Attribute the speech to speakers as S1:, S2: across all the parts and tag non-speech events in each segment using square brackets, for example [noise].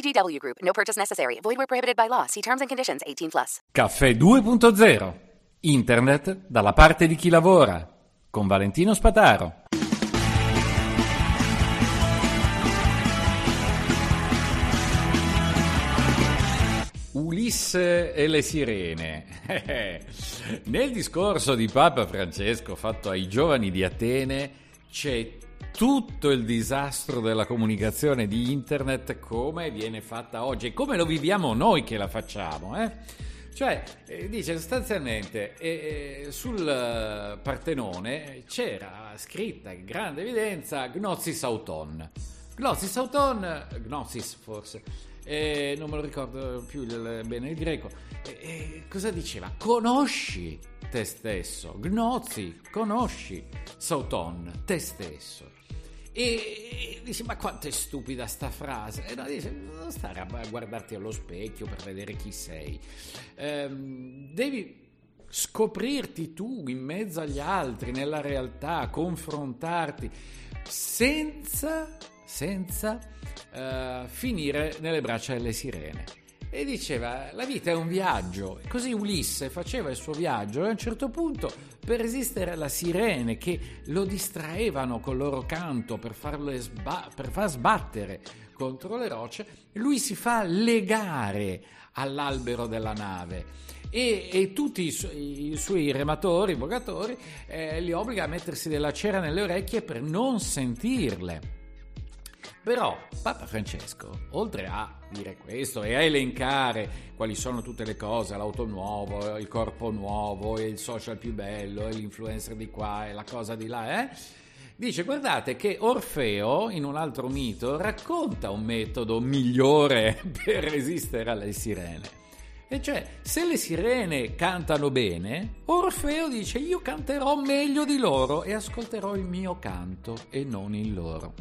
S1: VGW Group. No purchase necessary. Void where prohibited by law. See terms and conditions. 18 plus.
S2: Caffè 2.0. Internet dalla parte di chi lavora. Con Valentino Spataro. Ulisse e le sirene. [laughs] Nel discorso di Papa Francesco fatto ai giovani di Atene c'è tutto il disastro della comunicazione di internet come viene fatta oggi e come lo viviamo noi che la facciamo. Eh? Cioè, eh, dice sostanzialmente, eh, eh, sul Partenone c'era scritta in grande evidenza Gnosis Auton. Gnosis Auton, Gnosis forse, eh, non me lo ricordo più bene il greco. Eh, cosa diceva? Conosci te stesso, Gnozi, conosci Sauton, te stesso. E dice: Ma quanto è stupida sta frase? E no, dice: Non stare a guardarti allo specchio per vedere chi sei. Ehm, devi scoprirti tu in mezzo agli altri, nella realtà, confrontarti senza, senza uh, finire nelle braccia delle sirene. E diceva, la vita è un viaggio. Così Ulisse faceva il suo viaggio e a un certo punto, per resistere alle sirene che lo distraevano col loro canto per, sba- per far sbattere contro le rocce, lui si fa legare all'albero della nave e, e tutti i, su- i, suoi rematori, vogatori, eh, li obbliga a mettersi della cera nelle orecchie per non sentirle. Però Papa Francesco, oltre a dire questo e a elencare quali sono tutte le cose, l'auto nuovo, il corpo nuovo, il social più bello, l'influencer di qua e la cosa di là, eh? Dice, guardate che Orfeo, in un altro mito, racconta un metodo migliore [laughs] per resistere alle sirene. E cioè, se le sirene cantano bene, Orfeo dice io canterò meglio di loro e ascolterò il mio canto e non il loro.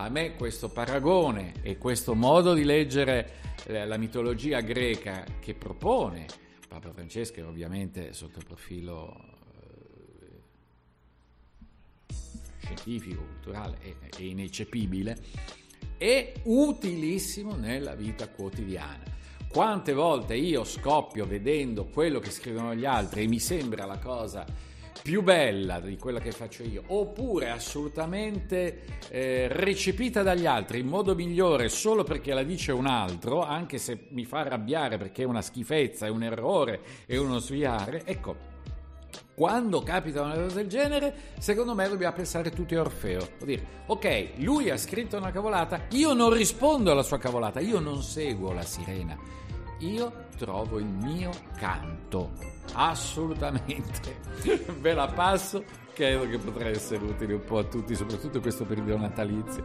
S2: A me questo paragone e questo modo di leggere la mitologia greca che propone Papa Francesco, ovviamente sotto il profilo eh, scientifico, culturale e ineccepibile, è utilissimo nella vita quotidiana. Quante volte io scoppio vedendo quello che scrivono gli altri e mi sembra la cosa più bella di quella che faccio io, oppure assolutamente eh, recepita dagli altri in modo migliore solo perché la dice un altro, anche se mi fa arrabbiare perché è una schifezza, è un errore, è uno sviare, ecco. Quando capita una cosa del genere, secondo me dobbiamo pensare tutti a Orfeo. Vuol dire, ok, lui ha scritto una cavolata, io non rispondo alla sua cavolata, io non seguo la sirena, io trovo il mio canto. Assolutamente. [laughs] Ve la passo, credo che potrà essere utile un po' a tutti, soprattutto in questo periodo natalizio.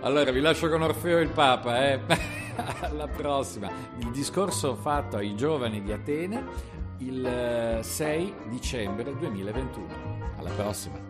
S2: Allora, vi lascio con Orfeo e il Papa, eh? [laughs] Alla prossima. Il discorso fatto ai giovani di Atene il 6 dicembre 2021. Alla prossima.